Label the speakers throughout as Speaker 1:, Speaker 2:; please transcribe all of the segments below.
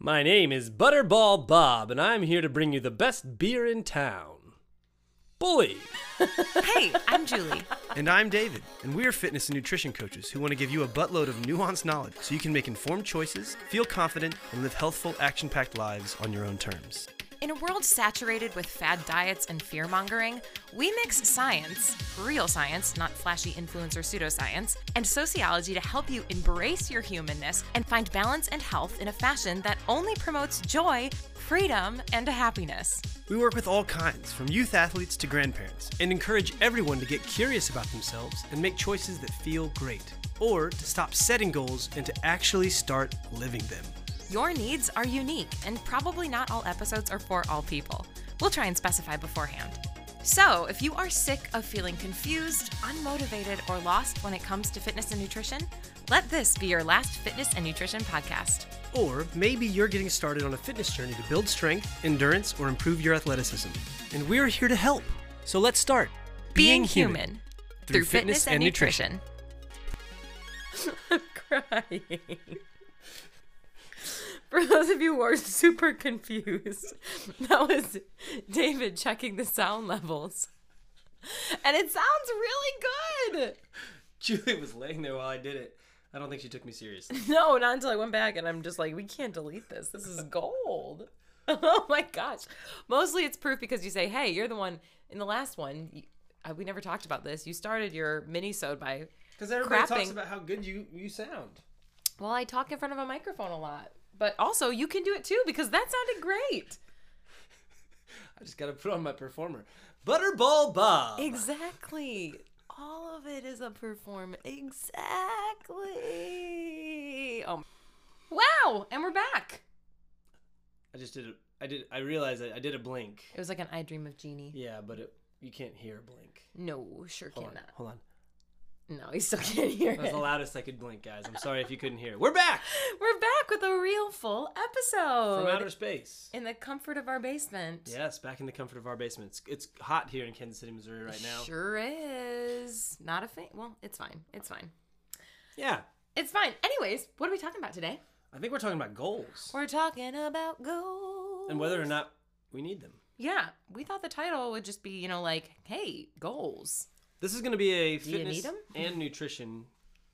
Speaker 1: My name is Butterball Bob, and I'm here to bring you the best beer in town. Bully!
Speaker 2: Hey, I'm Julie.
Speaker 3: And I'm David, and we're fitness and nutrition coaches who want to give you a buttload of nuanced knowledge so you can make informed choices, feel confident, and live healthful, action packed lives on your own terms.
Speaker 2: In a world saturated with fad diets and fear mongering, we mix science, real science, not flashy influencer pseudoscience, and sociology to help you embrace your humanness and find balance and health in a fashion that only promotes joy, freedom, and happiness.
Speaker 3: We work with all kinds, from youth athletes to grandparents,
Speaker 1: And encourage everyone to get curious about themselves
Speaker 3: and make choices that feel great, or to stop setting goals and to actually start living them.
Speaker 2: Your needs are unique, and probably not all episodes are for all people. We'll try and specify beforehand. So, if you are sick of feeling confused, unmotivated, or lost when it comes to fitness and nutrition, let this be your last fitness and nutrition podcast.
Speaker 3: Or maybe you're getting started on a fitness journey to build strength, endurance, or improve your athleticism. And we're here to help. So let's start
Speaker 2: Being, human, through, fitness, and nutrition. I'm crying. For those of you who are super confused, that was David checking the sound levels. And it sounds really good.
Speaker 1: Julie was laying there while I did it. I don't think she took me seriously.
Speaker 2: No, not until I went back and I'm just like, we can't delete this. This is gold. oh my gosh. Mostly it's proof because you say, hey, you're the one in the last one. You, uh, we never talked about this. You started your mini-sode by,
Speaker 1: Because everybody talks about how good you, you sound.
Speaker 2: well, I talk in front of a microphone a lot. But also, you can do it too because that sounded great.
Speaker 1: I just gotta put on my performer. Butterball Bob!
Speaker 2: Exactly. All of it is a perform. Exactly. Oh. Wow, and we're back.
Speaker 1: I just did a, I did, I realized I, I did a blink.
Speaker 2: It was like an I Dream of Jeannie.
Speaker 1: Yeah, but it, you can't hear a blink.
Speaker 2: No, sure
Speaker 1: Hold on,
Speaker 2: cannot.
Speaker 1: hold on.
Speaker 2: No, he still can't hear
Speaker 1: That was
Speaker 2: it.
Speaker 1: the loudest I could blink, guys. I'm sorry if you couldn't hear. We're back
Speaker 2: We're back with a real full episode.
Speaker 1: from outer space.
Speaker 2: in the comfort of our basement.
Speaker 1: Yes, back in the comfort of our basement. It's, it's hot here in Kansas City, Missouri right now.
Speaker 2: Sure is. Not a fan. Well, it's fine. It's fine.
Speaker 1: Yeah,
Speaker 2: It's fine. Anyways, what are we talking about today?
Speaker 1: I think we're talking about goals
Speaker 2: We're talking about goals.
Speaker 1: and whether or not we need them.
Speaker 2: Yeah, we thought the title would just be, you know, like, hey, goals.
Speaker 1: This is going to be a
Speaker 2: you
Speaker 1: fitness and nutrition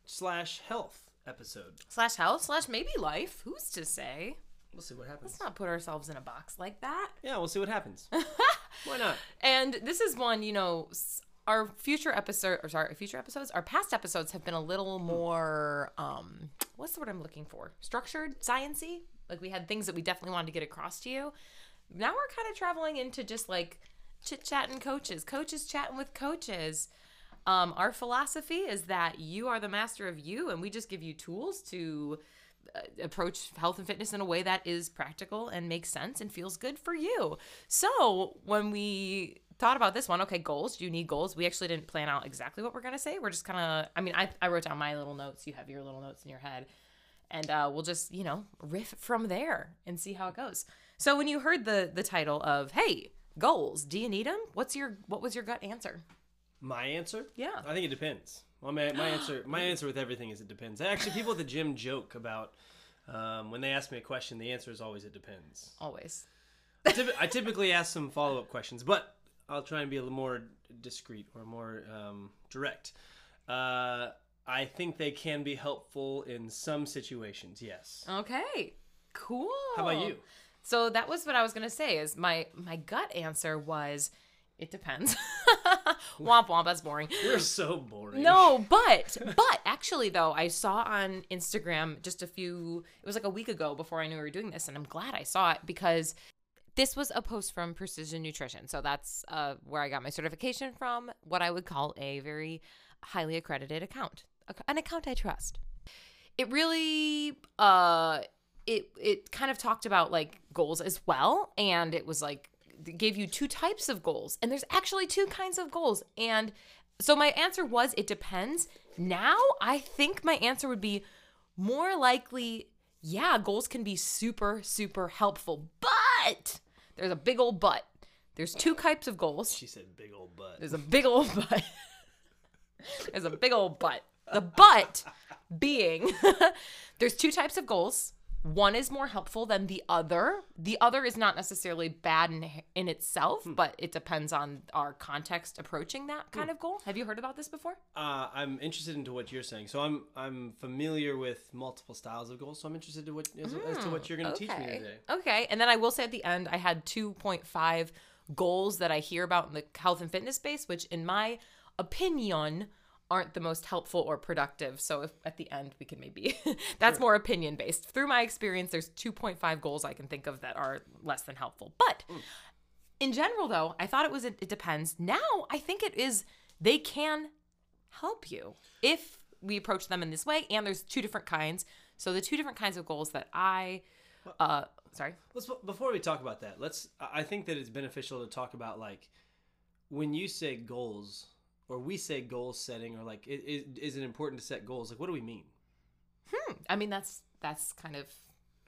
Speaker 1: slash health episode.
Speaker 2: Slash health, slash maybe life. Who's to say?
Speaker 1: We'll see what happens.
Speaker 2: Let's not put ourselves in a box like that.
Speaker 1: Yeah, we'll see what happens. Why not?
Speaker 2: And this is one, you know, our future episode, or sorry, future episodes, our past episodes have been a little more, um, what's the word I'm looking for? Structured, sciency. Like we had things that we definitely wanted to get across to you. Now we're kind of traveling into just like chit chatting coaches, coaches chatting with coaches. Um, our philosophy is that you are the master of you, and we just give you tools to uh, approach health and fitness in a way that is practical and makes sense and feels good for you. So when we thought about this one, okay, goals. Do you need goals? We actually didn't plan out exactly what we're gonna say. We're just kind of. I mean, I I wrote down my little notes. You have your little notes in your head, and uh, we'll just you know riff from there and see how it goes. So when you heard the the title of hey goals, do you need them? What's your what was your gut answer?
Speaker 1: My answer?
Speaker 2: Yeah.
Speaker 1: I think it depends. Well, my, my answer, my answer with everything is it depends. Actually, people at the gym joke about um, when they ask me a question, the answer is always it depends.
Speaker 2: Always.
Speaker 1: I, typ- I typically ask some follow up questions, but I'll try and be a little more discreet or more um, direct. Uh, I think they can be helpful in some situations. Yes.
Speaker 2: Okay. Cool.
Speaker 1: How about you?
Speaker 2: So that was what I was gonna say. Is my my gut answer was, it depends. womp womp. That's boring.
Speaker 1: You're so boring.
Speaker 2: No, but but actually though, I saw on Instagram just a few. It was like a week ago before I knew we were doing this, and I'm glad I saw it because this was a post from Precision Nutrition. So that's uh, where I got my certification from. What I would call a very highly accredited account, an account I trust. It really uh it it kind of talked about like goals as well and it was like it gave you two types of goals and there's actually two kinds of goals and so my answer was it depends. Now i think my answer would be more likely yeah goals can be super super helpful but there's a big old but. There's two types of goals.
Speaker 1: She said big old but.
Speaker 2: There's a big old but. There's a big old but. The but being there's two types of goals one is more helpful than the other. The other is not necessarily bad in, in itself, hmm. but it depends on our context approaching that kind hmm. of goal. Have you heard about this before?
Speaker 1: Uh, I'm interested into what you're saying. So I'm I'm familiar with multiple styles of goals. So I'm interested to what as, as to what you're going to teach me mm, today.
Speaker 2: Okay. And then I will say at the end, I had 2.5 goals that I hear about in the health and fitness space, which in my opinion aren't the most helpful or productive. So if at the end we can maybe that's more opinion based. Through my experience, there's 2.5 goals I can think of that are less than helpful. But in general though, I thought it was it, it depends. Now I think it is they can help you if we approach them in this way and there's two different kinds. So the two different kinds of goals that I uh sorry.
Speaker 1: Let's before we talk about that. Let's. I think that it's beneficial to talk about like when you say goals or we say goal setting or like is, it, is it important to set goals? Like what do we mean?
Speaker 2: Hmm. I mean that's that's kind of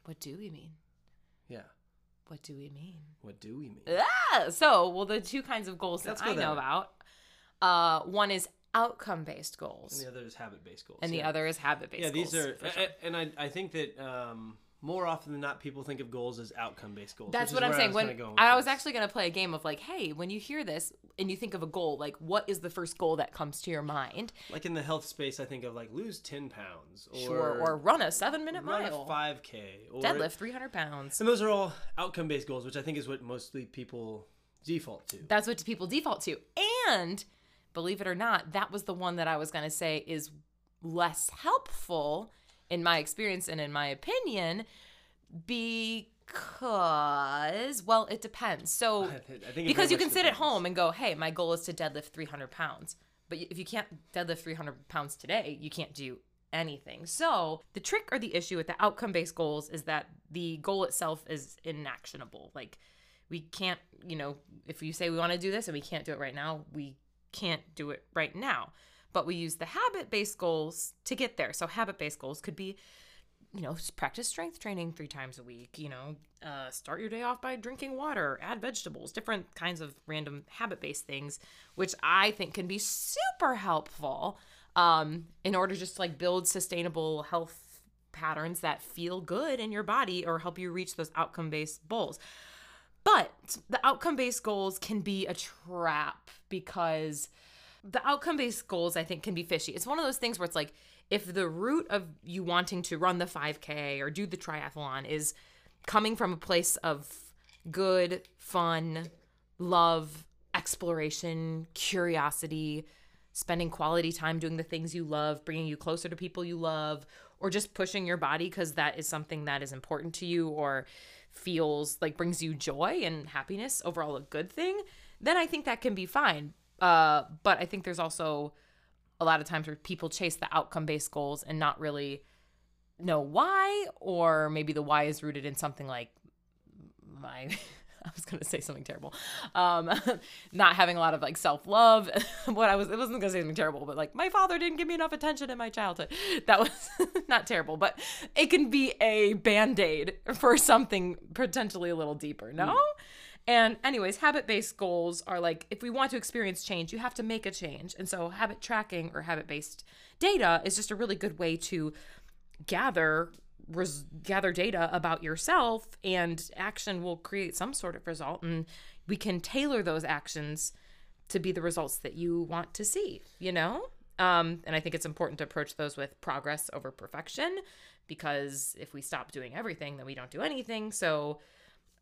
Speaker 2: what do we mean?
Speaker 1: Yeah.
Speaker 2: What do we mean?
Speaker 1: What do we mean?
Speaker 2: Ah, so well the two kinds of goals
Speaker 1: Let's
Speaker 2: that I know
Speaker 1: there.
Speaker 2: about. Uh one is outcome based goals And
Speaker 1: the other is habit based goals.
Speaker 2: And the other is habit based
Speaker 1: Yeah, these are,
Speaker 2: sure.
Speaker 1: and I, I think that um, more often than not, people think of goals as outcome based goals.
Speaker 2: That's what I'm saying.
Speaker 1: I was
Speaker 2: When
Speaker 1: kinda going with
Speaker 2: I was
Speaker 1: this.
Speaker 2: actually going to play a game of like, hey, when you hear this and you think of a goal, like what is the first goal that comes to your mind?
Speaker 1: like in the health space, I think of like lose ten pounds or
Speaker 2: Sure. Or run a seven minute mile.
Speaker 1: a five k or
Speaker 2: Deadlift 300 pounds.
Speaker 1: And those are all outcome based goals, which I think is what mostly people default to.
Speaker 2: That's what people default to. And believe it or not, that was the one that I was going to say is less helpful in my experience and in my opinion because well it depends. So because you can sit at home and go hey my goal is to deadlift 300 pounds. But if you can't deadlift 300 pounds today you can't do anything. So the trick or the issue with the outcome based goals is that the goal itself is inactionable. Like we can't you know if you say we want to do this and we can't do it right now we can't do it right now but we use the habit based goals to get there so habit based goals could be you know, practice strength training three times a week. You know, uh, start your day off by drinking water, add vegetables, different kinds of random habit based things, which I think can be super helpful um, in order to just like build sustainable health patterns that feel good in your body or help you reach those outcome based goals. But the outcome based goals can be a trap because the outcome based goals I think can be fishy. It's one of those things where it's like if the root of you wanting to run the 5K or do the triathlon is coming from a place of good, fun, love, exploration, curiosity, spending quality time doing the things you love, bringing you closer to people you love, or just pushing your body because that is something that is important to you or feels like brings you joy and happiness, overall a good thing, then I think that can be fine. Uh, but I think there's also a lot of times where people chase the outcome based goals and not really know why, or maybe the why is rooted in something like my. I was gonna say something terrible. Um, not having a lot of like self love. what I was, it wasn't gonna say something terrible, but like my father didn't give me enough attention in my childhood. That was not terrible, but it can be a band aid for something potentially a little deeper. No. And, anyways, habit based goals are like if we want to experience change, you have to make a change. And so, habit tracking or habit based data is just a really good way to gather res- gather data about yourself and action will create some sort of result. And we can tailor those actions to be the results that you want to see you know? Um, and i think it's important to approach those with progress over perfection because if we stop doing everything then we don't do anything. So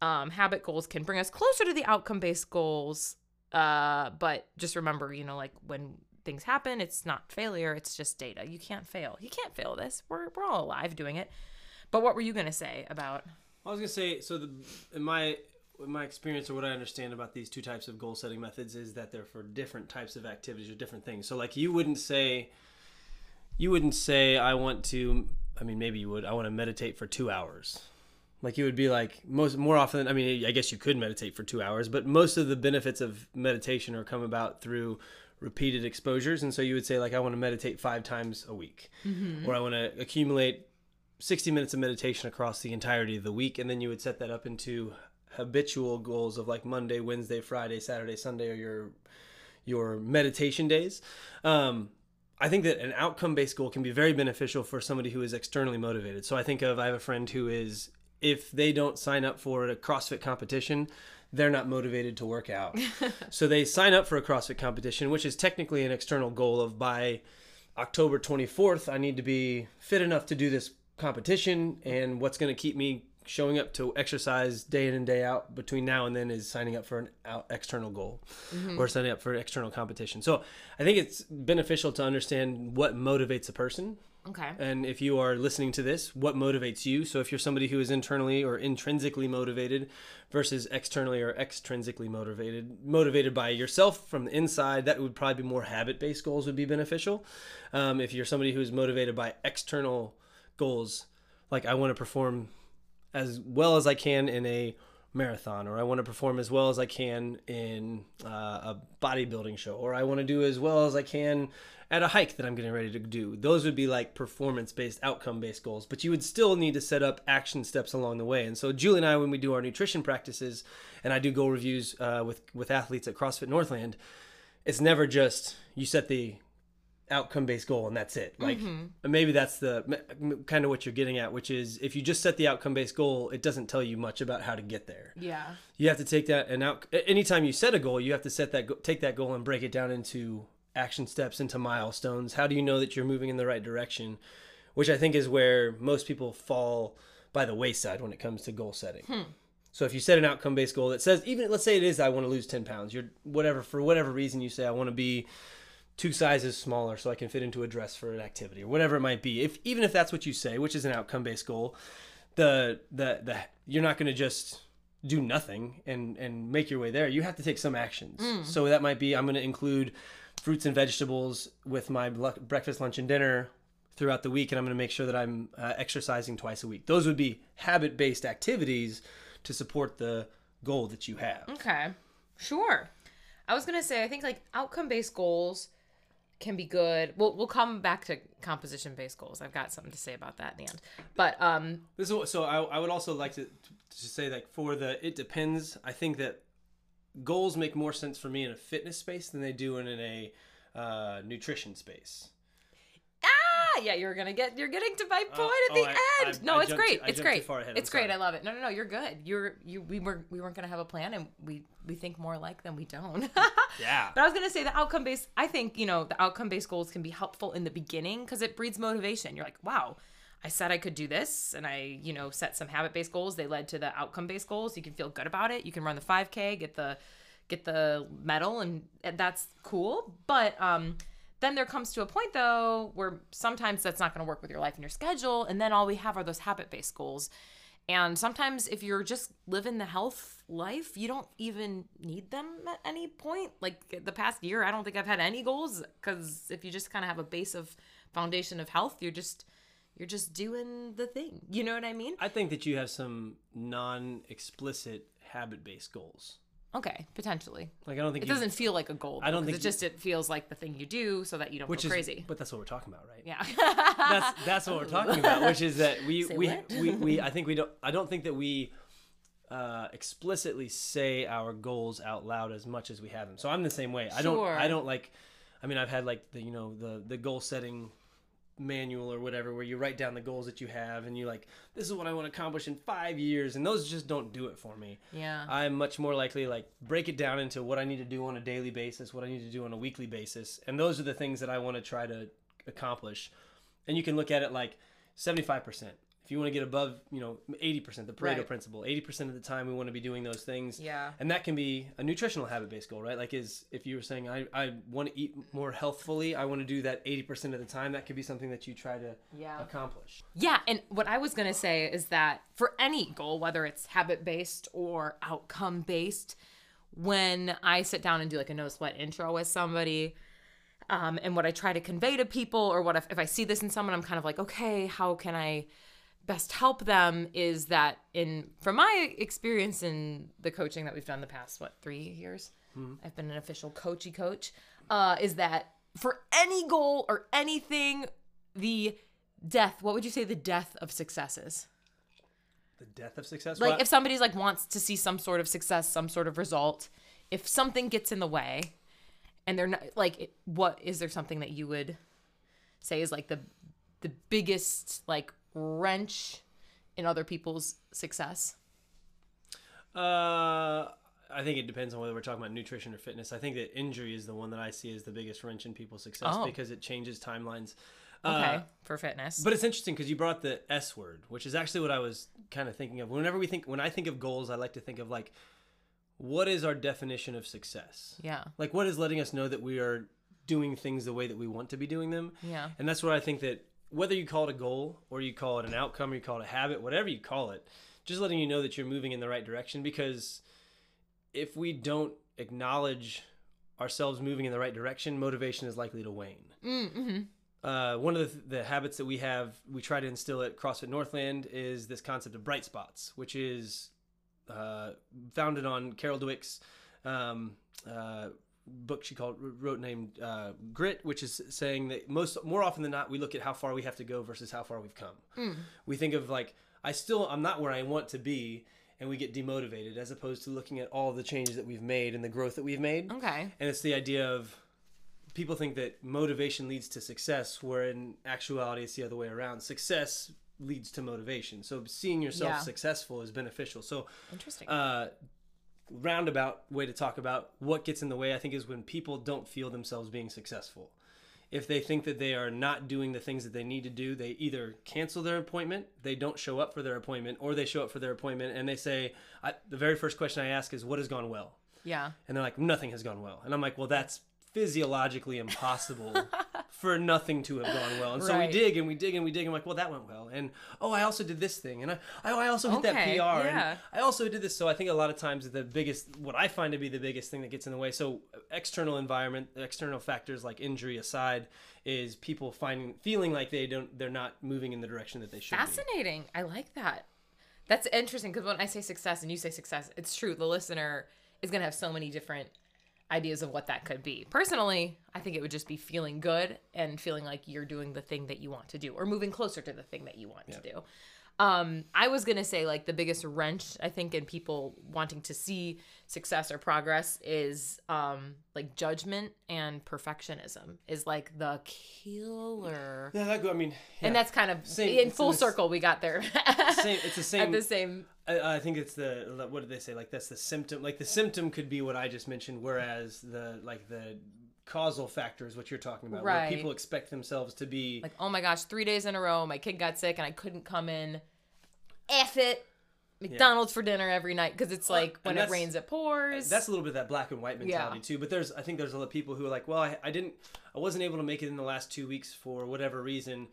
Speaker 2: um, habit goals can bring us closer to the outcome based goals uh, but just remember you know like when things happen it's not failure it's just data you can't fail you can't fail this we're, we're all alive doing it but what were you going to say about
Speaker 1: I was gonna say so. The in my in my experience or what I understand about these two types of goal setting methods is that they're for different types of activities or different things. So like you wouldn't say you wouldn't say I want to. I mean, maybe you would. I want to meditate for two hours. Like you would be like most more often. I mean, I guess you could meditate for two hours, but most of the benefits of meditation are come about through repeated exposures. And so you would say like I want to meditate five times a week, or I want to accumulate 60 minutes of meditation across the entirety of the week and then you would set that up into habitual goals of like monday wednesday friday saturday sunday or your your meditation days um I think that an outcome based goal can be very beneficial for somebody who is externally motivated. So I think of I have a friend who is if they don't sign up for a CrossFit competition, they're not motivated to work out. so they sign up for a CrossFit competition, which is technically an external goal of by October 24th, I need to be fit enough to do this competition. And what's going to keep me showing up to exercise day in and day out between now and then is signing up for an out external goal mm-hmm. or signing up for an external competition. So I think it's beneficial to understand what motivates a person
Speaker 2: Okay.
Speaker 1: and if you are listening to this, what motivates you? So if you're somebody who is internally or intrinsically motivated versus externally or extrinsically motivated, motivated by yourself from the inside, that would probably be more habit-based goals would be beneficial. Um, if you're somebody who is motivated by external goals, like I want to perform as well as I can in a marathon, or I want to perform as well as I can in uh, a bodybuilding show, or I want to do as well as I can at a hike that I'm getting ready to do. Those would be like performance based, outcome based goals, but you would still need to set up action steps along the way. And so, Julie and I, when we do our nutrition practices, and I do goal reviews uh, with with athletes at CrossFit Northland, it's never just you set the outcome based goal and that's it like and maybe that's the kind of what you're getting at which is if you just set the outcome based goal it doesn't tell you much about how to get there
Speaker 2: Yeah.
Speaker 1: you have to take that and out anytime you set a goal you have to set that take that goal and break it down into action steps into milestones how do you know that you're moving in the right direction which i think is where most people fall by the wayside when it comes to goal setting hmm. so if you set an outcome based goal that says even let's say it is i want to lose 10 pounds you're whatever for whatever reason you say i want to be two sizes smaller so I can fit into a dress for an activity or whatever it might be. If even if that's what you say, which is an outcome based goal, the the the you're not going to just do nothing and and make your way there. You have to take some actions. Hmm. So that might be I'm going to include fruits and vegetables with my breakfast, lunch, and dinner throughout the week, and I'm going to make sure that I'm uh, exercising twice a week. Those would be habit based activities to support the goal that you have.
Speaker 2: Okay. Sure. I was gonna say I think like outcome based goals can be good. We'll we'll come back to composition based goals. I've got something to say about that in the end. But um
Speaker 1: This is what, so I, I would also like to to say like for the it depends. I think that goals make more sense for me in a fitness space than they do in, in a uh, nutrition space.
Speaker 2: ah yeah, you're gonna get you're getting to my point
Speaker 1: Oh,
Speaker 2: at the
Speaker 1: oh, I-
Speaker 2: end.
Speaker 1: I-
Speaker 2: no,
Speaker 1: I
Speaker 2: it's
Speaker 1: jumped
Speaker 2: great. it's great.
Speaker 1: ahead.
Speaker 2: It's great. I love it. No, no, no, you're good. You're you we were we weren't gonna have a plan and we we think more alike than we don't.
Speaker 1: Yeah.
Speaker 2: But I was gonna say the outcome based. I think you know the outcome based goals can be helpful in the beginning because it breeds motivation. You're like, wow, I said I could do this, and I you know set some habit based goals. They led to the outcome based goals. You can feel good about it. You can run the 5K, get the get the medal, and, that's cool. But um, then there comes to a point though where sometimes that's not going to work with your life and your schedule, and then all we have are those habit based goals. And sometimes if you're just living the health life, you don't even need them at any point. Like the past year, I don't think I've had any goals because if you just kind of have a base of foundation of health, you're just you're just doing the thing. You know what I mean?
Speaker 1: I think that you have some non-explicit habit-based goals.
Speaker 2: Okay, potentially.
Speaker 1: Like I don't think
Speaker 2: It
Speaker 1: you-
Speaker 2: doesn't feel like a goal.
Speaker 1: I don't think
Speaker 2: it just it feels like the thing you do so that you don't
Speaker 1: which
Speaker 2: go
Speaker 1: is
Speaker 2: crazy.
Speaker 1: but that's what we're talking about, right?
Speaker 2: Yeah.
Speaker 1: that's that's what we're talking about, which is that we we, we we I think we don't I don't think that we uh, explicitly say our goals out loud as much as we have them. So I'm the same way. I don't I don't like I mean I've had like the you know the the goal setting manual or whatever where you write down the goals that you have and you like this is what I want to accomplish in 5 years and those just don't do it for me.
Speaker 2: yeah.
Speaker 1: I'm much more likely like break it down into what I need to do on a daily basis, what I need to do on a weekly basis, and those are the things that I want to try to accomplish. And you can look at it like 75%. If you want to get above, you know, 80%, the Pareto
Speaker 2: Right.
Speaker 1: principle, 80% of the time we want to be doing those things.
Speaker 2: Yeah.
Speaker 1: And that can be a nutritional habit based goal, right? Like is if you were saying I, I want to eat more healthfully, I want to do that 80% of the time, that could be something that you try to
Speaker 2: Yeah.
Speaker 1: accomplish.
Speaker 2: Yeah, and what I was going to say is that for any goal, whether it's habit based or outcome based, when I sit down and do like a no sweat intro with somebody, um, and what I try to convey to people, or what if, if I see this in someone, I'm kind of like, okay, how can I best help them? Is that in from my experience in the coaching that we've done the past what three years, I've been an official coachy coach. Uh, is that for any goal or anything, the death what would you say the death of success is
Speaker 1: The death of success.
Speaker 2: like
Speaker 1: Well,
Speaker 2: if somebody's like wants to see some sort of success some sort of result if something gets in the way and they're not like what is there something that you would say is like the the biggest like wrench in other people's success?
Speaker 1: Uh, I think it depends on whether we're talking about nutrition or fitness. I think that injury is the one that I see as the biggest wrench in people's success
Speaker 2: Oh.
Speaker 1: because it changes timelines.
Speaker 2: Okay,
Speaker 1: Uh,
Speaker 2: for fitness.
Speaker 1: But it's interesting because you brought the S word, which is actually what I was kind of thinking of. Whenever we think, when I think of goals, I like to think of like, what is our definition of success?
Speaker 2: yeah.
Speaker 1: Like, what is letting us know that we are doing things the way that we want to be doing them?
Speaker 2: Yeah.
Speaker 1: And that's where I think that whether you call it a goal or you call it an outcome or you call it a habit, whatever you call it, just letting you know that you're moving in the right direction. Because if we don't acknowledge ourselves moving in the right direction, motivation is likely to wane.
Speaker 2: Mm-hmm.
Speaker 1: Uh, one of the, the habits that we have, we try to instill at CrossFit Northland, is this concept of bright spots, which is uh, founded on Carol Dweck's um, uh, book she called wrote named uh, Grit, which is saying that most more often than not we look at how far we have to go versus how far we've come. We think of like I still I'm not where I want to be, and we get demotivated as opposed to looking at all the changes that we've made and the growth that we've made.
Speaker 2: Okay.
Speaker 1: And it's the idea of people think that motivation leads to success, where in actuality it's the other way around. Success leads to motivation. So seeing yourself
Speaker 2: Yeah.
Speaker 1: successful is beneficial. So
Speaker 2: Interesting.
Speaker 1: uh, roundabout way to talk about what gets in the way, I think, is when people don't feel themselves being successful. If they think that they are not doing the things that they need to do, they either cancel their appointment, they don't show up for their appointment, or they show up for their appointment and they say, I, the very first question I ask is, What has gone well?
Speaker 2: yeah.
Speaker 1: And they're like, nothing has gone well. And I'm like, well, that's physiologically impossible for nothing to have gone well. And so we dig and we dig and we dig. And I'm like, well, that went well. And oh, I also did this thing. And I, oh, I also hit that PR.
Speaker 2: yeah.
Speaker 1: And I also did this. So I think a lot of times the biggest, what I find to be the biggest thing that gets in the way. So external environment, external factors like injury aside, is people finding, feeling like they don't, they're not moving in the direction that they should be.
Speaker 2: Fascinating. I like that. That's interesting because when I say success and you say success, it's true. The listener is going to have so many different ideas of what that could be. Personally, I think it would just be feeling good and feeling like you're doing the thing that you want to do or moving closer to the thing that you want to do. Um, I was gonna say like the biggest wrench I think in people wanting to see success or progress is um, like judgment and perfectionism is like the killer.
Speaker 1: Yeah, that go, I mean,
Speaker 2: And that's kind of
Speaker 1: Same-
Speaker 2: in full
Speaker 1: in the s-
Speaker 2: circle. We got there
Speaker 1: same, it's the same.
Speaker 2: at the same.
Speaker 1: I, I think it's the what did they say? Like that's the symptom. Like the symptom could be what I just mentioned, whereas the like the causal factor is what you're talking about.
Speaker 2: Right.
Speaker 1: Where people expect themselves to be.
Speaker 2: Like, oh my gosh, three days in a row, my kid got sick and I couldn't come in. F it. McDonald's for dinner every night because it's like when it rains, it pours.
Speaker 1: that's a little bit of that black and white mentality
Speaker 2: Yeah.
Speaker 1: too. But there's I think there's a lot of people who are like, well, I, I didn't, I wasn't able to make it in the last two weeks for whatever reason.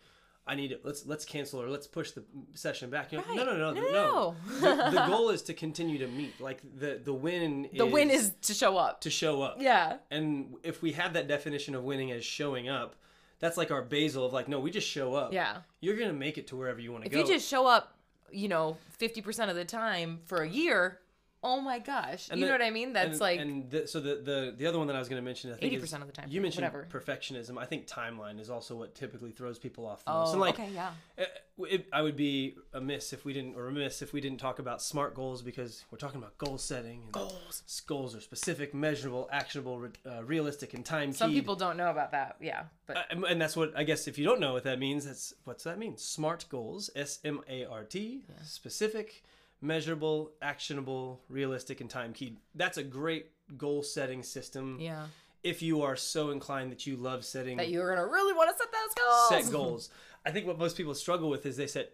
Speaker 1: I need it. Let's let's cancel or let's push the session back. You're like, no, no, no, no,
Speaker 2: No,
Speaker 1: no. the, the goal is to continue to meet. Like the the win.
Speaker 2: the win is to show up.
Speaker 1: to show up.
Speaker 2: Yeah.
Speaker 1: And if we have that definition of winning as showing up, that's like our basal of like, no, we just show up.
Speaker 2: Yeah.
Speaker 1: You're gonna make it to wherever you want to go.
Speaker 2: If you just show up, you know, 50% of the time for a year, oh my gosh.
Speaker 1: And
Speaker 2: you
Speaker 1: the-
Speaker 2: know what I mean? That's
Speaker 1: and,
Speaker 2: like
Speaker 1: and the, so the, the the other one that I was gonna mention, I think
Speaker 2: 80%
Speaker 1: is-
Speaker 2: of the time,
Speaker 1: You mentioned
Speaker 2: whatever.
Speaker 1: perfectionism. I think timeline is also what typically throws people off the most.
Speaker 2: oh,
Speaker 1: And like,
Speaker 2: okay, yeah.
Speaker 1: uh, it, I would be amiss if we didn't, or remiss if we didn't talk about smart goals because we're talking about goal setting. And
Speaker 2: Goals.
Speaker 1: Goals are specific, measurable, actionable, re- uh, realistic, and time
Speaker 2: Some people don't know about that. Yeah. But
Speaker 1: Uh, and that's what I guess if you don't know what that means, that's what's that mean? Smart goals, S M A R T, specific, measurable, actionable, realistic, and time keyed. That's a great goal setting system.
Speaker 2: yeah.
Speaker 1: If you are so inclined that you love setting
Speaker 2: That you're going to really want to set those goals.
Speaker 1: set goals, I think what most people struggle with is they set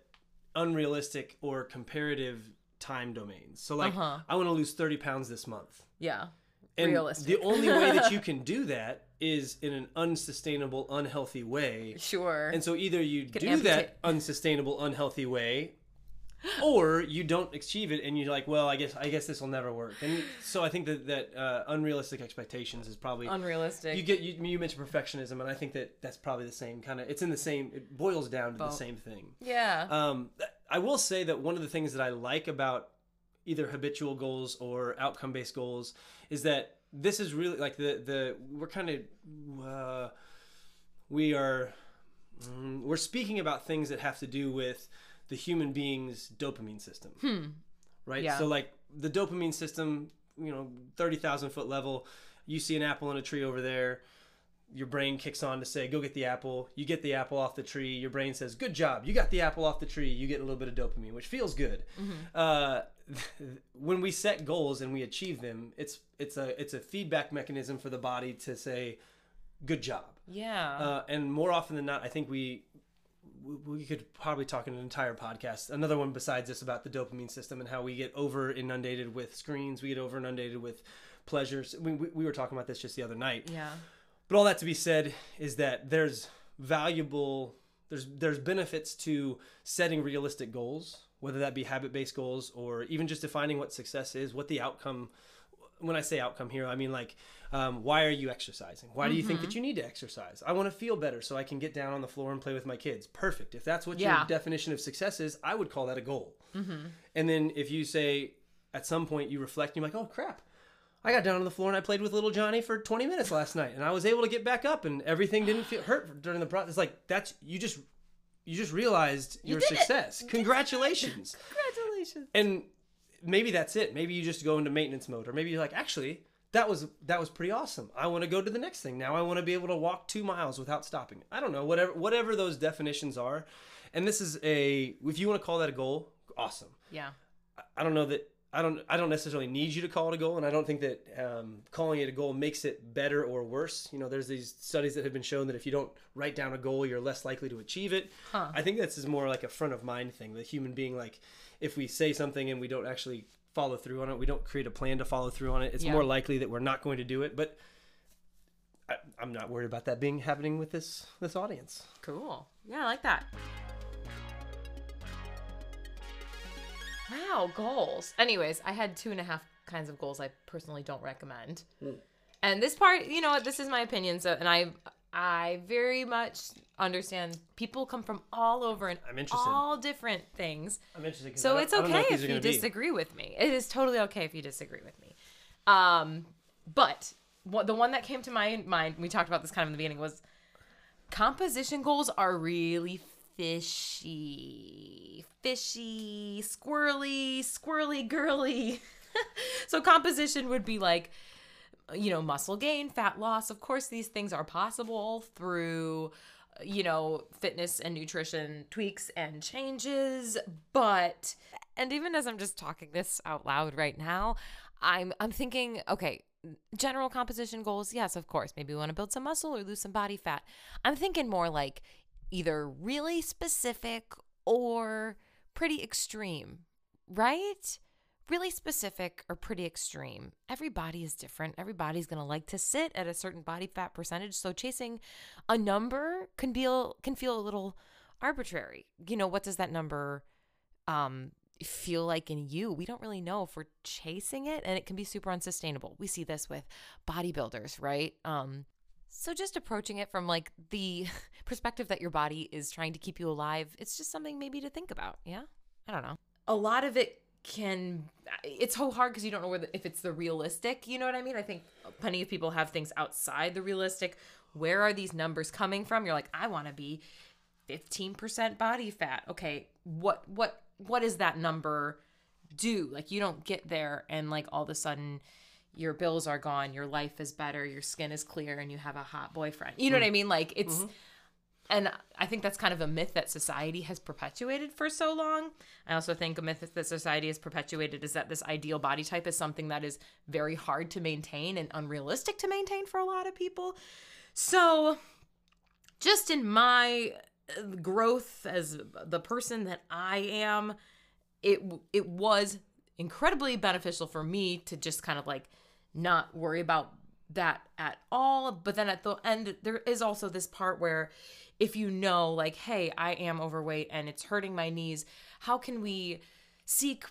Speaker 1: unrealistic or comparative time domains. So like,
Speaker 2: Uh-huh.
Speaker 1: I want to lose thirty pounds this month.
Speaker 2: Yeah.
Speaker 1: And
Speaker 2: Realistic.
Speaker 1: the only way that you can do that is in an unsustainable, unhealthy way.
Speaker 2: Sure.
Speaker 1: And so either you do
Speaker 2: amputate.
Speaker 1: that unsustainable, unhealthy way, or you don't achieve it, and you're like, well, I guess I guess this will never work. And so I think that that uh, unrealistic expectations is probably
Speaker 2: Unrealistic.
Speaker 1: you get you, you mentioned perfectionism, and I think that that's probably the same kind of. It's in the same. It boils down to the same thing.
Speaker 2: yeah.
Speaker 1: Um, I will say that one of the things that I like about either habitual goals or outcome based goals is that this is really like the the we're kind of uh, we are mm, we're speaking about things that have to do with the human being's dopamine system, right?
Speaker 2: Yeah.
Speaker 1: So like the dopamine system, you know, thirty thousand foot level, you see an apple in a tree over there. your brain kicks on to say, "Go get the apple." You get the apple off the tree. Your brain says, "Good job, you got the apple off the tree." You get a little bit of dopamine, which feels good. Uh, when we set goals and we achieve them, it's it's a it's a feedback mechanism for the body to say, "Good job."
Speaker 2: Yeah.
Speaker 1: Uh, and more often than not, I think we we- we could probably talk in an entire podcast, another one besides this about the dopamine system and how we get over inundated with screens, we get over inundated with pleasures. We, we, we were talking about this just the other night.
Speaker 2: yeah.
Speaker 1: But all that to be said is that there's valuable there's there's benefits to setting realistic goals, whether that be habit-based goals or even just defining what success is, what the outcome when I say outcome here, I mean like um, why are you exercising? Why do you think that you need to exercise? I want to feel better so I can get down on the floor and play with my kids. Perfect. If that's what
Speaker 2: Yeah.
Speaker 1: your definition of success is, I would call that a goal. And then if you say at some point you reflect, and you're like, oh crap, I got down on the floor and I played with little Johnny for 20 minutes last night, and I was able to get back up, and everything didn't feel hurt during the process. Like that's you just you just realized your
Speaker 2: did it.
Speaker 1: success. Congratulations.
Speaker 2: Congratulations.
Speaker 1: and maybe that's it. Maybe you just go into maintenance mode, or maybe you're like, actually, that was that was pretty awesome. I want to go to the next thing. Now I want to be able to walk two miles without stopping. I don't know, whatever whatever those definitions are. And this is a if you want to call that a goal, awesome.
Speaker 2: Yeah.
Speaker 1: I don't know that I don't I don't necessarily need you to call it a goal, and I don't think that um, calling it a goal makes it better or worse. You know, there's these studies that have been shown that if you don't write down a goal, you're less likely to achieve it.
Speaker 2: Huh.
Speaker 1: I think this is more like a front of mind thing. The human being, like, if we say something and we don't actually follow through on it, we don't create a plan to follow through on it. It's
Speaker 2: Yeah.
Speaker 1: more likely that we're not going to do it. But I, I'm not worried about that being happening with this this audience.
Speaker 2: Cool. Yeah, I like that. Wow, goals. Anyways, I had two and a half kinds of goals I personally don't recommend. Hmm. And this part, you know what, this is my opinion. So, and I, I very much understand people come from all over and
Speaker 1: I'm interested.
Speaker 2: all different things.
Speaker 1: I'm interested.
Speaker 2: So it's
Speaker 1: I don't know
Speaker 2: okay if you
Speaker 1: gonna be.
Speaker 2: disagree with me. It is totally okay if you disagree with me. Um, but what the one that came to my mind, we talked about this kind of in the beginning, was composition goals are really fishy, fishy, squirrely, squirrely, girly. so composition would be like you know, muscle gain, fat loss. Of course, these things are possible through, you know, fitness and nutrition tweaks and changes. But, and even as I'm just talking this out loud right now, I'm I'm thinking, okay, general composition goals, yes, of course. Maybe we want to build some muscle or lose some body fat. I'm thinking more like either really specific or pretty extreme, right? Really specific or pretty extreme. Every body is different. Everybody's going to like to sit at a certain body fat percentage. So chasing a number can feel can feel a little arbitrary. You know, what does that number um feel like in you? We don't really know if we're chasing it and it can be super unsustainable. We see this with bodybuilders, right? Um so just approaching it from like the perspective that your body is trying to keep you alive, it's just something maybe to think about, yeah? I don't know. A lot of it can it's so hard because you don't know where the, if it's the realistic you know what i mean? I think plenty of people have things outside the realistic. Where are these numbers coming from? You're like i want to be 15% body fat. Okay what what what does that number do? Like you don't get there and like all of a sudden your bills are gone your life is better your skin is clear and you have a hot boyfriend. You know what i mm-hmm. mean? Like it's mm-hmm. And I think that's kind of a myth that society has perpetuated for so long. I also think a myth that society has perpetuated is that this ideal body type is something that is very hard to maintain and unrealistic to maintain for a lot of people. So, just in my uh, growth as the person that I am, it it was incredibly beneficial for me to just kind of like not worry about that at all. But then at the end, there is also this part where if you know, like, hey, I am overweight and it's hurting my knees, how can we seek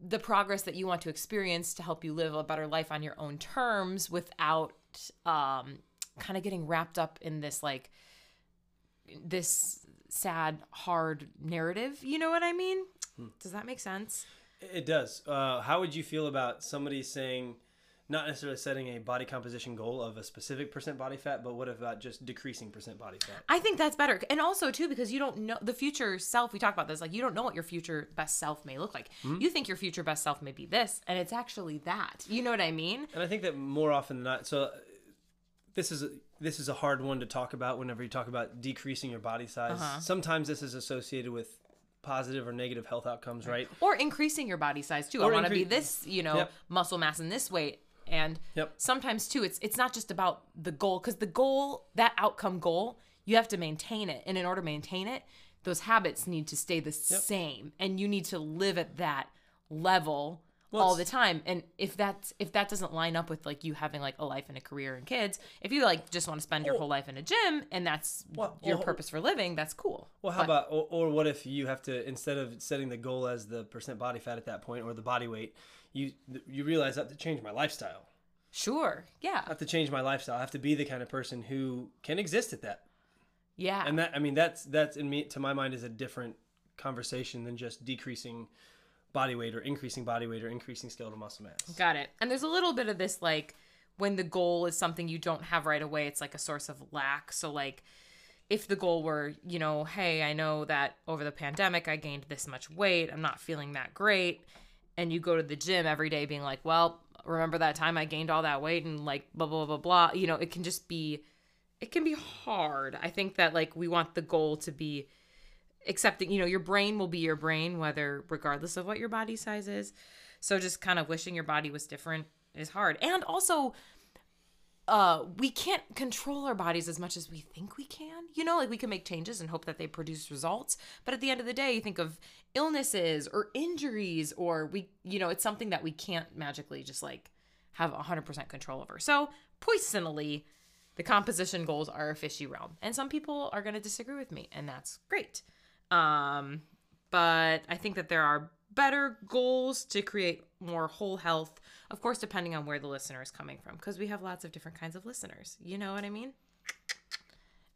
Speaker 2: the progress that you want to experience to help you live a better life on your own terms without um, kind of getting wrapped up in this, like, this sad, hard narrative? You know what I mean? Does that make sense?
Speaker 1: It does. Uh, how would you feel about somebody saying, not necessarily setting a body composition goal of a specific percent body fat, but what about just decreasing percent body fat?
Speaker 2: I think that's better. And also too because you don't know the future self, we talk about this, like you don't know what your future best self may look like. You think your future best self may be this and it's actually that. You know what I mean?
Speaker 1: And I think that more often than not, so uh, this is a, this is a hard one to talk about whenever you talk about decreasing your body size.
Speaker 2: Uh-huh.
Speaker 1: Sometimes this is associated with positive or negative health outcomes, right?
Speaker 2: or increasing your body size too.
Speaker 1: Or
Speaker 2: I want to be this, you know,
Speaker 1: Yep.
Speaker 2: muscle mass and this weight. And
Speaker 1: Yep.
Speaker 2: sometimes too, it's it's not just about the goal because the goal, that outcome goal, you have to maintain it, and in order to maintain it, those habits need to stay the same, and you need to live at that level all the time. And if that's if that doesn't line up with like you having like a life and a career and kids, if you like just want to spend your whole life in a gym and that's
Speaker 1: Well-
Speaker 2: your
Speaker 1: well-
Speaker 2: purpose for living, that's cool.
Speaker 1: Well, how
Speaker 2: But-
Speaker 1: about or, or what if you have to instead of setting the goal as the percent body fat at that point or the body weight, you you realize I have to change my lifestyle.
Speaker 2: Sure. Yeah.
Speaker 1: I have to change my lifestyle. I have to be the kind of person who can exist at that.
Speaker 2: Yeah.
Speaker 1: And that I mean that's that's in me to my mind is a different conversation than just decreasing body weight or increasing body weight or increasing skeletal muscle mass.
Speaker 2: Got it. And there's a little bit of this like when the goal is something you don't have right away, it's like a source of lack. So like if the goal were, you know, hey, I know that over the pandemic I gained this much weight, I'm not feeling that great, and you go to the gym every day being like, well, remember that time I gained all that weight and like blah blah blah blah, you know, it can just be it can be hard. I think that like we want the goal to be accepting, you know, your brain will be your brain whether regardless of what your body size is. So just kind of wishing your body was different is hard. And also uh we can't control our bodies as much as we think we can. You know, like we can make changes and hope that they produce results, but at the end of the day, you think of illnesses or injuries or we you know, it's something that we can't magically just like have 100% control over. So, personally, the composition goals are a fishy realm. And some people are going to disagree with me, and that's great. Um, but I think that there are better goals to create more whole health, of course, depending on where the listener is coming from, because we have lots of different kinds of listeners. You know what I mean?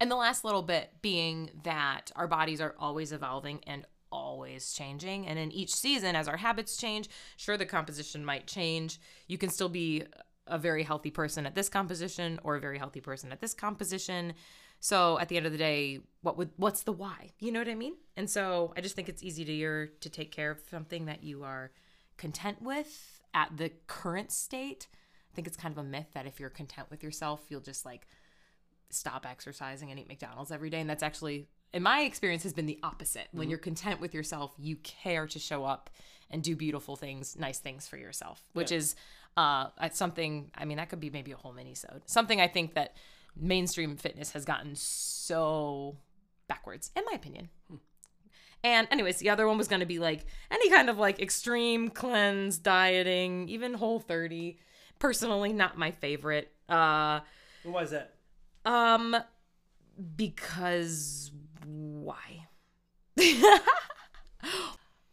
Speaker 2: And the last little bit being that our bodies are always evolving and always changing. And in each season, as our habits change, sure, the composition might change. You can still be a very healthy person at this composition or a very healthy person at this composition. So at the end of the day, what would what's the why? You know what I mean? And so I just think it's easy to your to take care of something that you are content with at the current state. I think it's kind of a myth that if you're content with yourself, you'll just like stop exercising and eat McDonald's every day. And that's actually, in my experience, has been the opposite. When you're content with yourself, you care to show up and do beautiful things, nice things for yourself, which is uh, something, I mean, that could be maybe a whole mini Something I think that mainstream fitness has gotten so backwards, in my opinion. And anyways, the other one was going to be like any kind of like extreme cleanse, dieting, even whole 30. Personally, not my favorite. Uh
Speaker 1: Why is that?
Speaker 2: um because why?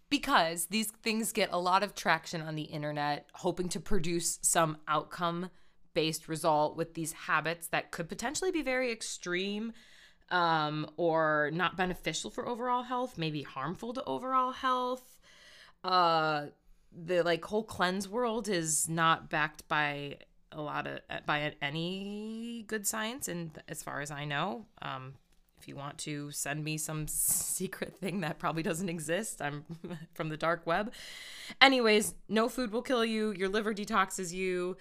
Speaker 2: because these things get a lot of traction on the internet hoping to produce some outcome based result with these habits that could potentially be very extreme um, or not beneficial for overall health, maybe harmful to overall health. Uh, the like whole cleanse world is not backed by a lot of by any good science, and as far as I know, um, if you want to send me some secret thing that probably doesn't exist, I'm from the dark web. Anyways, no food will kill you. Your liver detoxes you.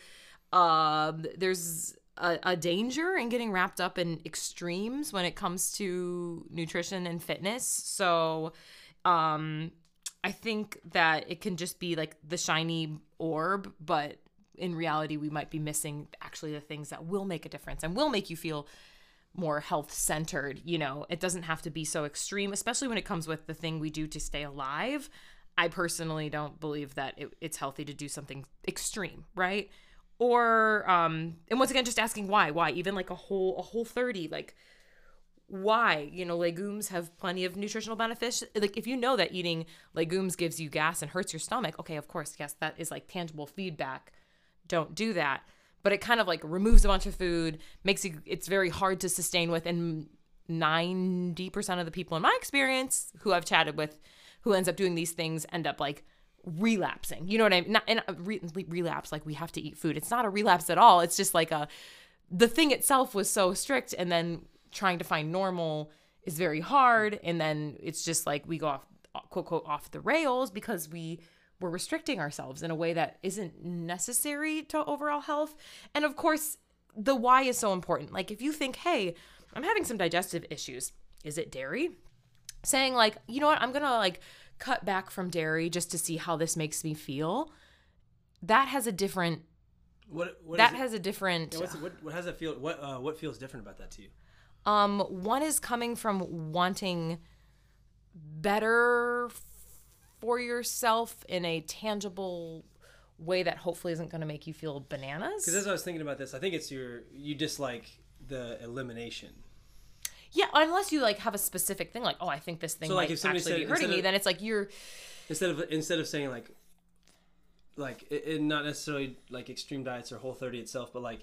Speaker 2: Um, there's a, a danger in getting wrapped up in extremes when it comes to nutrition and fitness. So, um, I think that it can just be like the shiny orb, but in reality, we might be missing actually the things that will make a difference and will make you feel more health centered. You know, it doesn't have to be so extreme, especially when it comes with the thing we do to stay alive. I personally don't believe that it, it's healthy to do something extreme, right? Or, um, and once again, just asking why, why even like a whole, a whole 30, like, why? You know legumes have plenty of nutritional benefits. Like if you know that eating legumes gives you gas and hurts your stomach okay of course yes that is like tangible feedback. Don't do that. But it kind of like removes a bunch of food makes you it's very hard to sustain with and 90% of the people in my experience who I've chatted with who ends up doing these things end up like relapsing. You know what I mean? Not and uh, re- relapse like we have to eat food. It's not a relapse at all. It's just like a the thing itself was so strict and then trying to find normal is very hard. And then it's just like we go off uh, quote quote off the rails because we were restricting ourselves in a way that isn't necessary to overall health. And of course the why is so important. Like if you think, hey, I'm having some digestive issues, is it dairy? Saying like, you know what, I'm gonna like cut back from dairy just to see how this makes me feel. That has a different.
Speaker 1: What, what
Speaker 2: that has a different.
Speaker 1: yeah, what, what has that feel? What uh, what feels different about that to you?
Speaker 2: Um, one is coming from wanting better for yourself in a tangible way that hopefully isn't going to make you feel bananas.
Speaker 1: Because as I was thinking about this, I think it's your you dislike the elimination.
Speaker 2: Yeah, unless you like have a specific thing, like, oh, I think this thing
Speaker 1: So, like,
Speaker 2: might actually
Speaker 1: said-
Speaker 2: be hurting me,
Speaker 1: of-
Speaker 2: then it's like you're.
Speaker 1: instead of instead of saying like like it, it not necessarily like extreme diets or whole 30 itself but like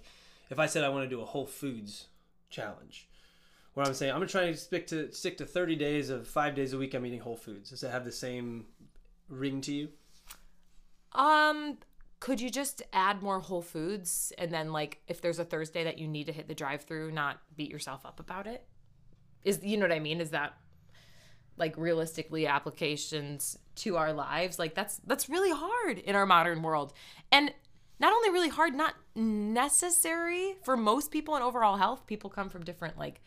Speaker 1: if i said i want to do a whole foods challenge where i'm saying i'm gonna try to stick to stick to 30 days of five days a week i'm eating whole foods does it have the same ring to you
Speaker 2: Um, could you just add more Whole Foods, and then like if there's a Thursday that you need to hit the drive-through, not beat yourself up about it? Is you know what I mean? Is that like realistically applications to our lives? Like that's that's really hard in our modern world, and not only really hard, not necessary for most people in overall health. People come from different like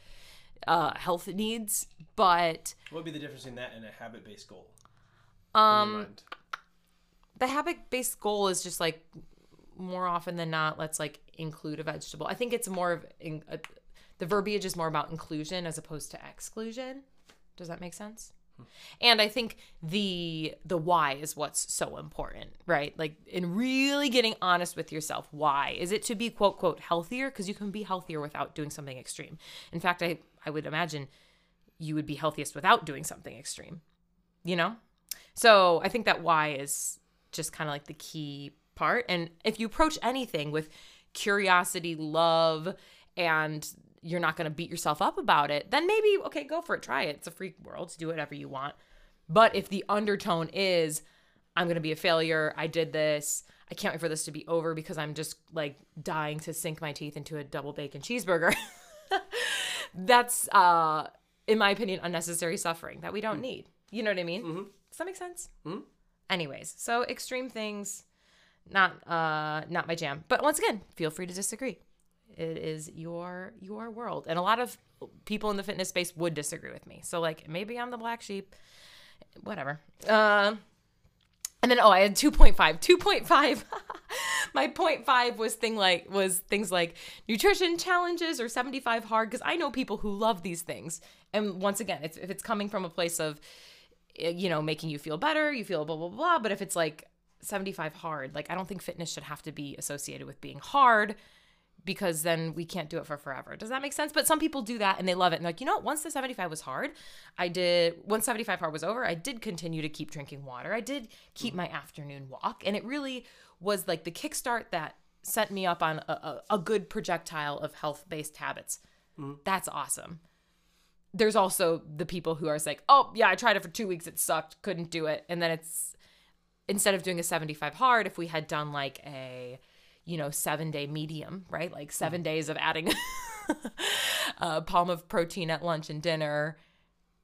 Speaker 2: uh, health needs, but
Speaker 1: what would be the difference in that and a habit-based goal
Speaker 2: um, the habit based goal is just like more often than not let's like include a vegetable i think it's more of in, uh, the verbiage is more about inclusion as opposed to exclusion. Does that make sense? And i think the the why is what's so important right? Like in really getting honest with yourself why? Is it to be quote quote healthier? Because you can be healthier without doing something extreme. In fact i i would imagine you would be healthiest without doing something extreme you know? So I think that why is just kind of like the key part. And if you approach anything with curiosity, love, and you're not going to beat yourself up about it, then maybe, okay, go for it. Try it. It's a free world. Do whatever you want. But if the undertone is, I'm going to be a failure, I did this, I can't wait for this to be over because I'm just like dying to sink my teeth into a double bacon cheeseburger, that's, uh, in my opinion, unnecessary suffering that we don't need. You know what I mean? Does that make sense?
Speaker 1: Mhm.
Speaker 2: Anyways, so extreme things, not uh, not my jam. But once again, feel free to disagree. It is your your world, and a lot of people in the fitness space would disagree with me. So like maybe I'm the black sheep, whatever. Uh, and then oh, I had 2.5. 2.5. My point five was thing like was things like nutrition challenges or 75 hard because I know people who love these things. And once again, if it's coming from a place of eh, you know making you feel better, you feel blah blah blah. But if it's like 75 hard, like I don't think fitness should have to be associated with being hard because then we can't do it for forever. Does that make sense? But some people do that and they love it. And they're like, you know what? Once the 75 was hard, I did, once 75 hard was over, I did continue to keep drinking water. I did keep my afternoon walk. And it really was like the kickstart that set me up on a, a, a good projectile of health based habits. Mm-hmm. That's awesome. There's also the people who are like, oh, yeah, I tried it for two weeks. It sucked. Couldn't do it. And then it's, instead of doing a 75 hard, if we had done like a, you know, seven day medium, right? Like 7 mm-hmm. days of adding a palm of protein at lunch and dinner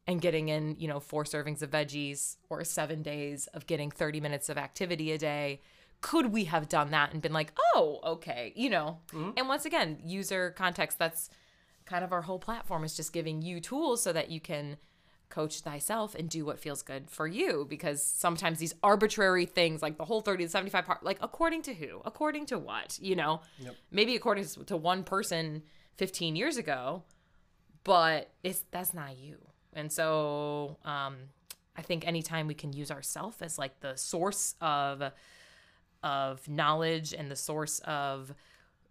Speaker 2: and getting in, you know, four servings of veggies or seven days of getting 30 minutes of activity a day. Could we have done that and been like, oh, okay, you know? Mm-hmm. And once again, user context, that's kind of our whole platform is just giving you tools so that you can coach thyself and do what feels good for you because sometimes these arbitrary things like the whole 30 to 75 hard like according to who? According to what? You know? Maybe according to one person 15 years ago but it's that's not you. And so um i think anytime we can use ourself as like the source of of knowledge and the source of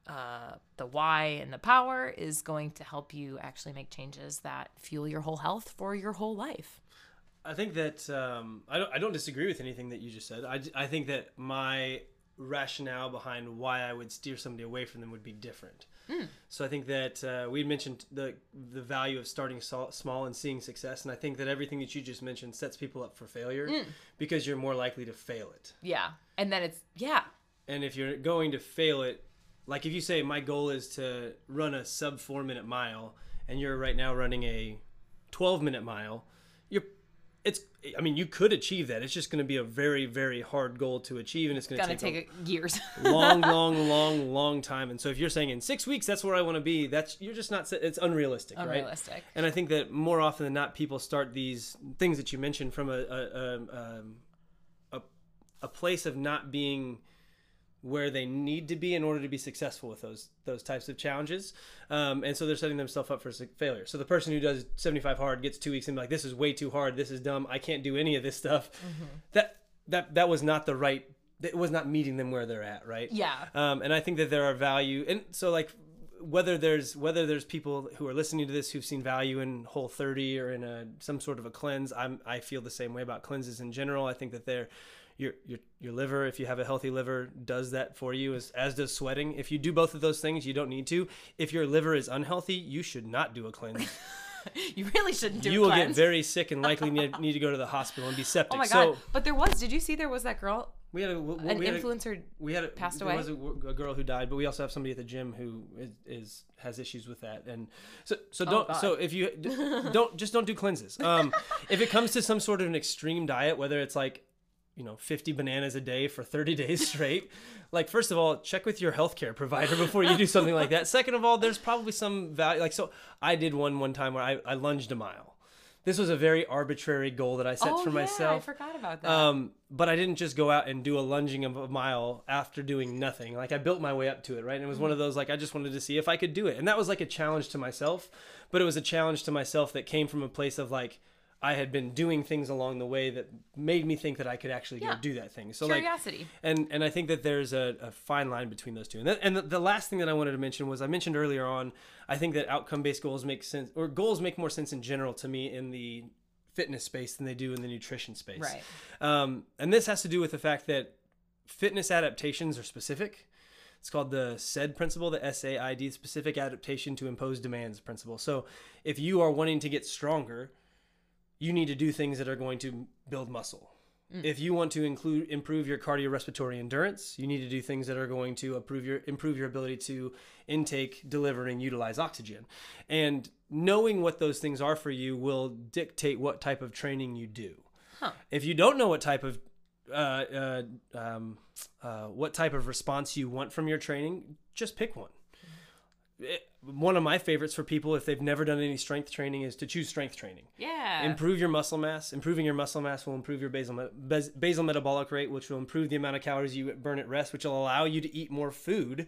Speaker 2: uh, the why and the power is going to help you actually make changes that fuel your whole health for your whole life.
Speaker 1: I think that um, I don't. I don't disagree with anything that you just said. I, I think that my rationale behind why I would steer somebody away from them would be different. So I think that uh, we mentioned the the value of starting so- small and seeing success, and I think that everything that you just mentioned sets people up for failure because you're more likely to fail it.
Speaker 2: Yeah. And then it's, yeah.
Speaker 1: And if you're going to fail it, like if you say my goal is to run a sub four minute mile, and you're right now running a 12 minute mile, you're it's I mean you could achieve that. It's just going to be a very very hard goal to achieve, and it's going to take,
Speaker 2: take years.
Speaker 1: long, long, long, long time. And so if you're saying in six weeks that's where I want to be, that's you're just not. It's unrealistic, right?
Speaker 2: Unrealistic.
Speaker 1: And I think that more often than not, people start these things that you mentioned from a a a, um, a, a place of not being where they need to be in order to be successful with those those types of challenges, um, and so they're setting themselves up for failure. So the person who does 75 hard gets two weeks and be like, "This is way too hard. This is dumb. I can't do any of this stuff." That that that was not the right. It was not meeting them where they're at, right?
Speaker 2: Yeah.
Speaker 1: Um, and I think that there are value, and so like whether there's whether there's people who are listening to this who've seen value in Whole 30 or in a some sort of a cleanse. I'm I feel the same way about cleanses in general. I think that they're your your your liver, if you have a healthy liver, does that for you as as does sweating. If you do both of those things, you don't need to. If your liver is unhealthy, you should not do a cleanse.
Speaker 2: you really shouldn't do a
Speaker 1: you will
Speaker 2: cleanse.
Speaker 1: get very sick and likely need, need to go to the hospital and be septic.
Speaker 2: Oh my god!
Speaker 1: So
Speaker 2: but there was. Did you see there was that girl,
Speaker 1: we had a we
Speaker 2: an
Speaker 1: had a-
Speaker 2: influencer?
Speaker 1: we had a,
Speaker 2: passed
Speaker 1: there
Speaker 2: away?
Speaker 1: was a, a girl who died, but we also have somebody at the gym who is, is has issues with that, and so so don't
Speaker 2: Oh,
Speaker 1: so if you don't just don't do cleanses. Um, if it comes to some sort of an extreme diet, whether it's like you know 50 bananas a day for 30 days straight like first of all check with your healthcare provider before you do something like that second of all there's probably some value like so i did one one time where i, I lunged a mile this was a very arbitrary goal that i set
Speaker 2: oh
Speaker 1: for
Speaker 2: yeah, I
Speaker 1: myself
Speaker 2: forgot about that.
Speaker 1: um, but I didn't just go out and do a lunging of a mile after doing nothing. Like I built my way up to it, right? And it was one of those like I just wanted to see if I could do it, and that was like a challenge to myself. But it was a challenge to myself that came from a place of like I had been doing things along the way that made me think that I could actually
Speaker 2: Yeah.
Speaker 1: go do that thing. So like
Speaker 2: Curiosity.
Speaker 1: and and I think that there's a, a fine line between those two. And, that, and the, the last thing that I wanted to mention was I mentioned earlier on. I think that outcome based goals make sense, or goals make more sense in general to me in the fitness space than they do in the nutrition space.
Speaker 2: Right.
Speaker 1: Um, and this has to do with the fact that fitness adaptations are specific. It's called the SAID principle, the SAID, specific adaptation to imposed demands principle. So if you are wanting to get stronger, you need to do things that are going to build muscle. If you want to include improve your cardiorespiratory endurance, you need to do things that are going to improve your improve your ability to intake, deliver, and utilize oxygen. And knowing what those things are for you will dictate what type of training you do.
Speaker 2: Huh.
Speaker 1: If you don't know what type of uh, uh, um, uh, what type of response you want from your training, just pick one. It- one of my favorites for people, if they've never done any strength training, is to choose strength training
Speaker 2: Yeah.
Speaker 1: improve your muscle mass. Improving your muscle mass will improve your basal me- basal metabolic rate, which will improve the amount of calories you burn at rest, which will allow you to eat more food,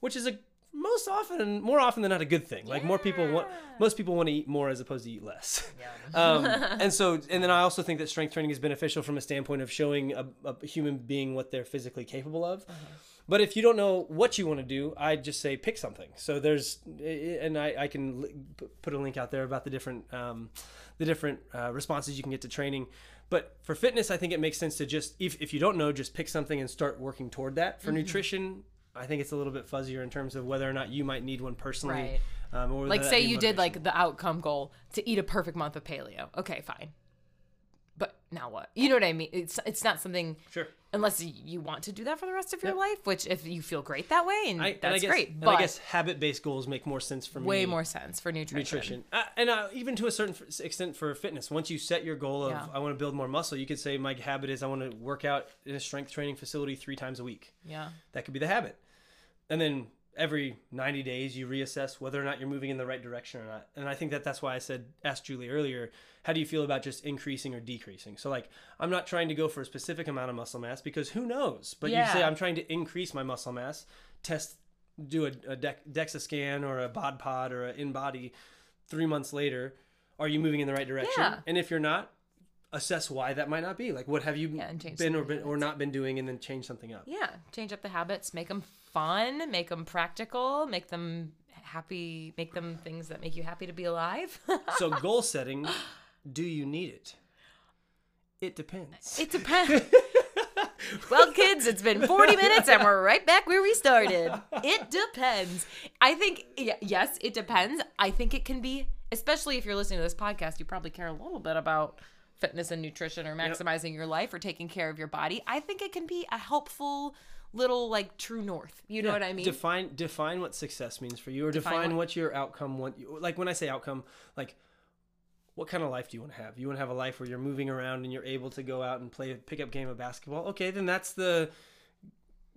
Speaker 1: which is a most often more often than not a good thing. Like more people want most people want to eat more as opposed to eat less. um, and so and then I also think that strength training is beneficial from a standpoint of showing a, a human being what they're physically capable of. But if you don't know what you want to do, I just say pick something. So there's, and I, I can put a link out there about the different, um, the different uh, responses you can get to training. But for fitness, I think it makes sense to just, if, if you don't know, just pick something and start working toward that. For nutrition, I think it's a little bit fuzzier in terms of whether or not you might need one personally.
Speaker 2: Right.
Speaker 1: Um, or
Speaker 2: like say you did like the outcome goal to eat a perfect month of paleo. Okay, fine. But now what? You know what I mean? It's it's not something
Speaker 1: Sure.
Speaker 2: Unless you want to do that for the rest of your life, which if you feel great that way and
Speaker 1: I, and
Speaker 2: that's
Speaker 1: I guess,
Speaker 2: great.
Speaker 1: and
Speaker 2: But
Speaker 1: I guess habit-based goals make more sense for me.
Speaker 2: way more sense for nutrition.
Speaker 1: nutrition uh, and uh, even to a certain extent for fitness once you set your goal of
Speaker 2: Yeah.
Speaker 1: i want to build more muscle you could say my habit is i want to work out in a strength training facility three times a week
Speaker 2: Yeah.
Speaker 1: that could be the habit and then every 90 days you reassess whether or not you're moving in the right direction or not. And i think that that's why i said asked julie earlier how do you feel about just increasing or decreasing? So like i'm not trying to go for a specific amount of muscle mass because who knows? But you say i'm trying to increase my muscle mass test do a, a Dex- dexa scan or a bod pod or an in body three months later are you moving in the right direction?
Speaker 2: Yeah.
Speaker 1: and if you're not assess why that might not be. Like what have you
Speaker 2: Yeah,
Speaker 1: been or been or not been doing and then change something up.
Speaker 2: Yeah. Change up the habits, make them fun, make them practical, make them happy, make them things that make you happy to be alive.
Speaker 1: so goal setting do you need it it depends
Speaker 2: it depends. well, kids, it's been 40 minutes and we're right back where we started. It depends. I think, yes, it depends. I think it can be, especially if you're listening to this podcast, you probably care a little bit about fitness and nutrition or maximizing your life or taking care of your body. I think it can be a helpful little, like, true north. You know what I mean?
Speaker 1: define define what success means for you or define,
Speaker 2: Define what-
Speaker 1: what your outcome want like when i say outcome like what kind of life do you want to have? You want to have a life where you're moving around and you're able to go out and play a pickup game of basketball. Okay, then that's the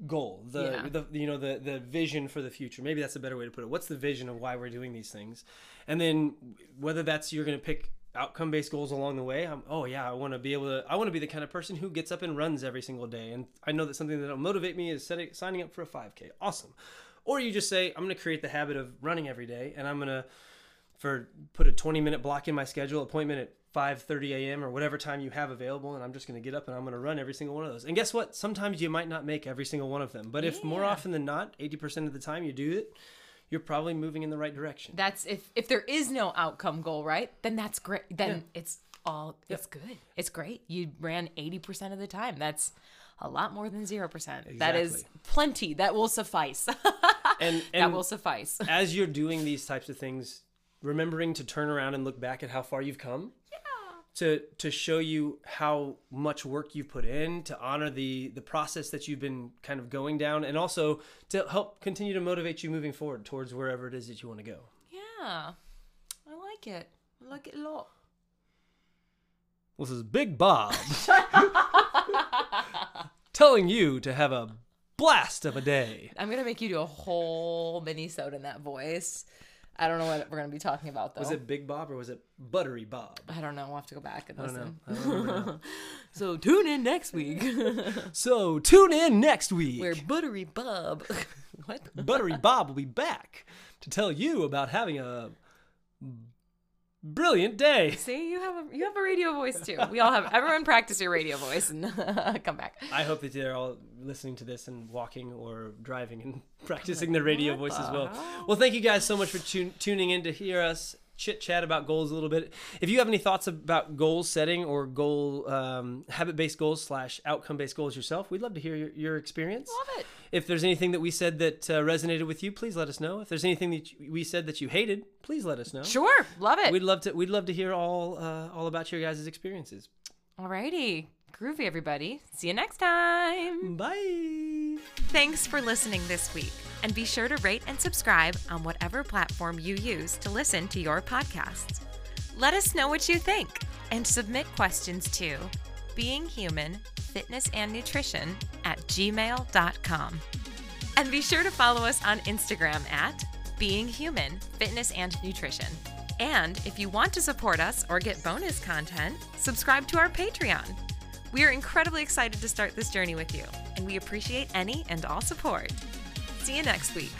Speaker 1: goal. The,
Speaker 2: Yeah.
Speaker 1: the you know the the vision for the future. Maybe that's a better way to put it. What's the vision of why we're doing these things? And then whether that's you're going to pick outcome based goals along the way. I'm, oh yeah, I want to be able to. I want to be the kind of person who gets up and runs every single day. And I know that something that'll motivate me is setting, signing up for a 5K. Awesome. Or you just say I'm going to create the habit of running every day, and I'm going to for put a 20 minute block in my schedule appointment at 5:30 a.m. or whatever time you have available and I'm just going to get up and I'm going to run every single one of those. And guess what? Sometimes you might not make every single one of them, but if more often than not, 80% of the time you do it, you're probably moving in the right direction.
Speaker 2: That's if if there is no outcome goal, right? Then that's great. Then it's all it's good. It's great. You ran 80% of the time. That's a lot more than 0%. That is plenty. That will suffice.
Speaker 1: and
Speaker 2: that will suffice.
Speaker 1: as you're doing these types of things, remembering to turn around and look back at how far you've come. To, to show you how much work you've put in to honor the the process that you've been kind of going down and also to help continue to motivate you moving forward towards wherever it is that you want to go
Speaker 2: Yeah. I like it. I like it a lot.
Speaker 1: this is big bob telling you to have a blast of a day
Speaker 2: I'm gonna make you do a whole mini in that voice. I don't know what we're gonna be talking about though.
Speaker 1: was it big bob or was it buttery bob
Speaker 2: I don't know. We'll have to go back and
Speaker 1: I don't
Speaker 2: listen.
Speaker 1: know. I don't.
Speaker 2: So tune in next week.
Speaker 1: so tune in next week
Speaker 2: Where Buttery Bob, what?
Speaker 1: Buttery Bob will be back to tell you about having a brilliant day.
Speaker 2: See, you have a you have a radio voice too. We all have. Everyone practice your radio voice and come back.
Speaker 1: I hope that they're all listening to this and walking or driving and practicing their radio voice as well. Well, thank you guys so much for tun- tuning in to hear us chit chat about goals a little bit. If you have any thoughts about goal setting or goal um, habit based goals slash outcome based goals yourself, we'd love to hear your, your experience.
Speaker 2: Love it.
Speaker 1: If there's anything that we said that uh, resonated with you, please let us know. If there's anything that you- we said that you hated, please let us know.
Speaker 2: Sure, love it.
Speaker 1: We'd love to. We'd love to hear all uh, all about your guys' experiences.
Speaker 2: Alrighty, groovy everybody. See you next time.
Speaker 1: Bye.
Speaker 4: Thanks for listening this week, and be sure to rate and subscribe on whatever platform you use to listen to your podcasts. Let us know what you think and submit questions to being human fitness and nutrition at gmail.com. And be sure to follow us on Instagram at being human fitness and nutrition. And if you want to support us or get bonus content, subscribe to our Patreon. We are incredibly excited to start this journey with you, and we appreciate any and all support. See you next week.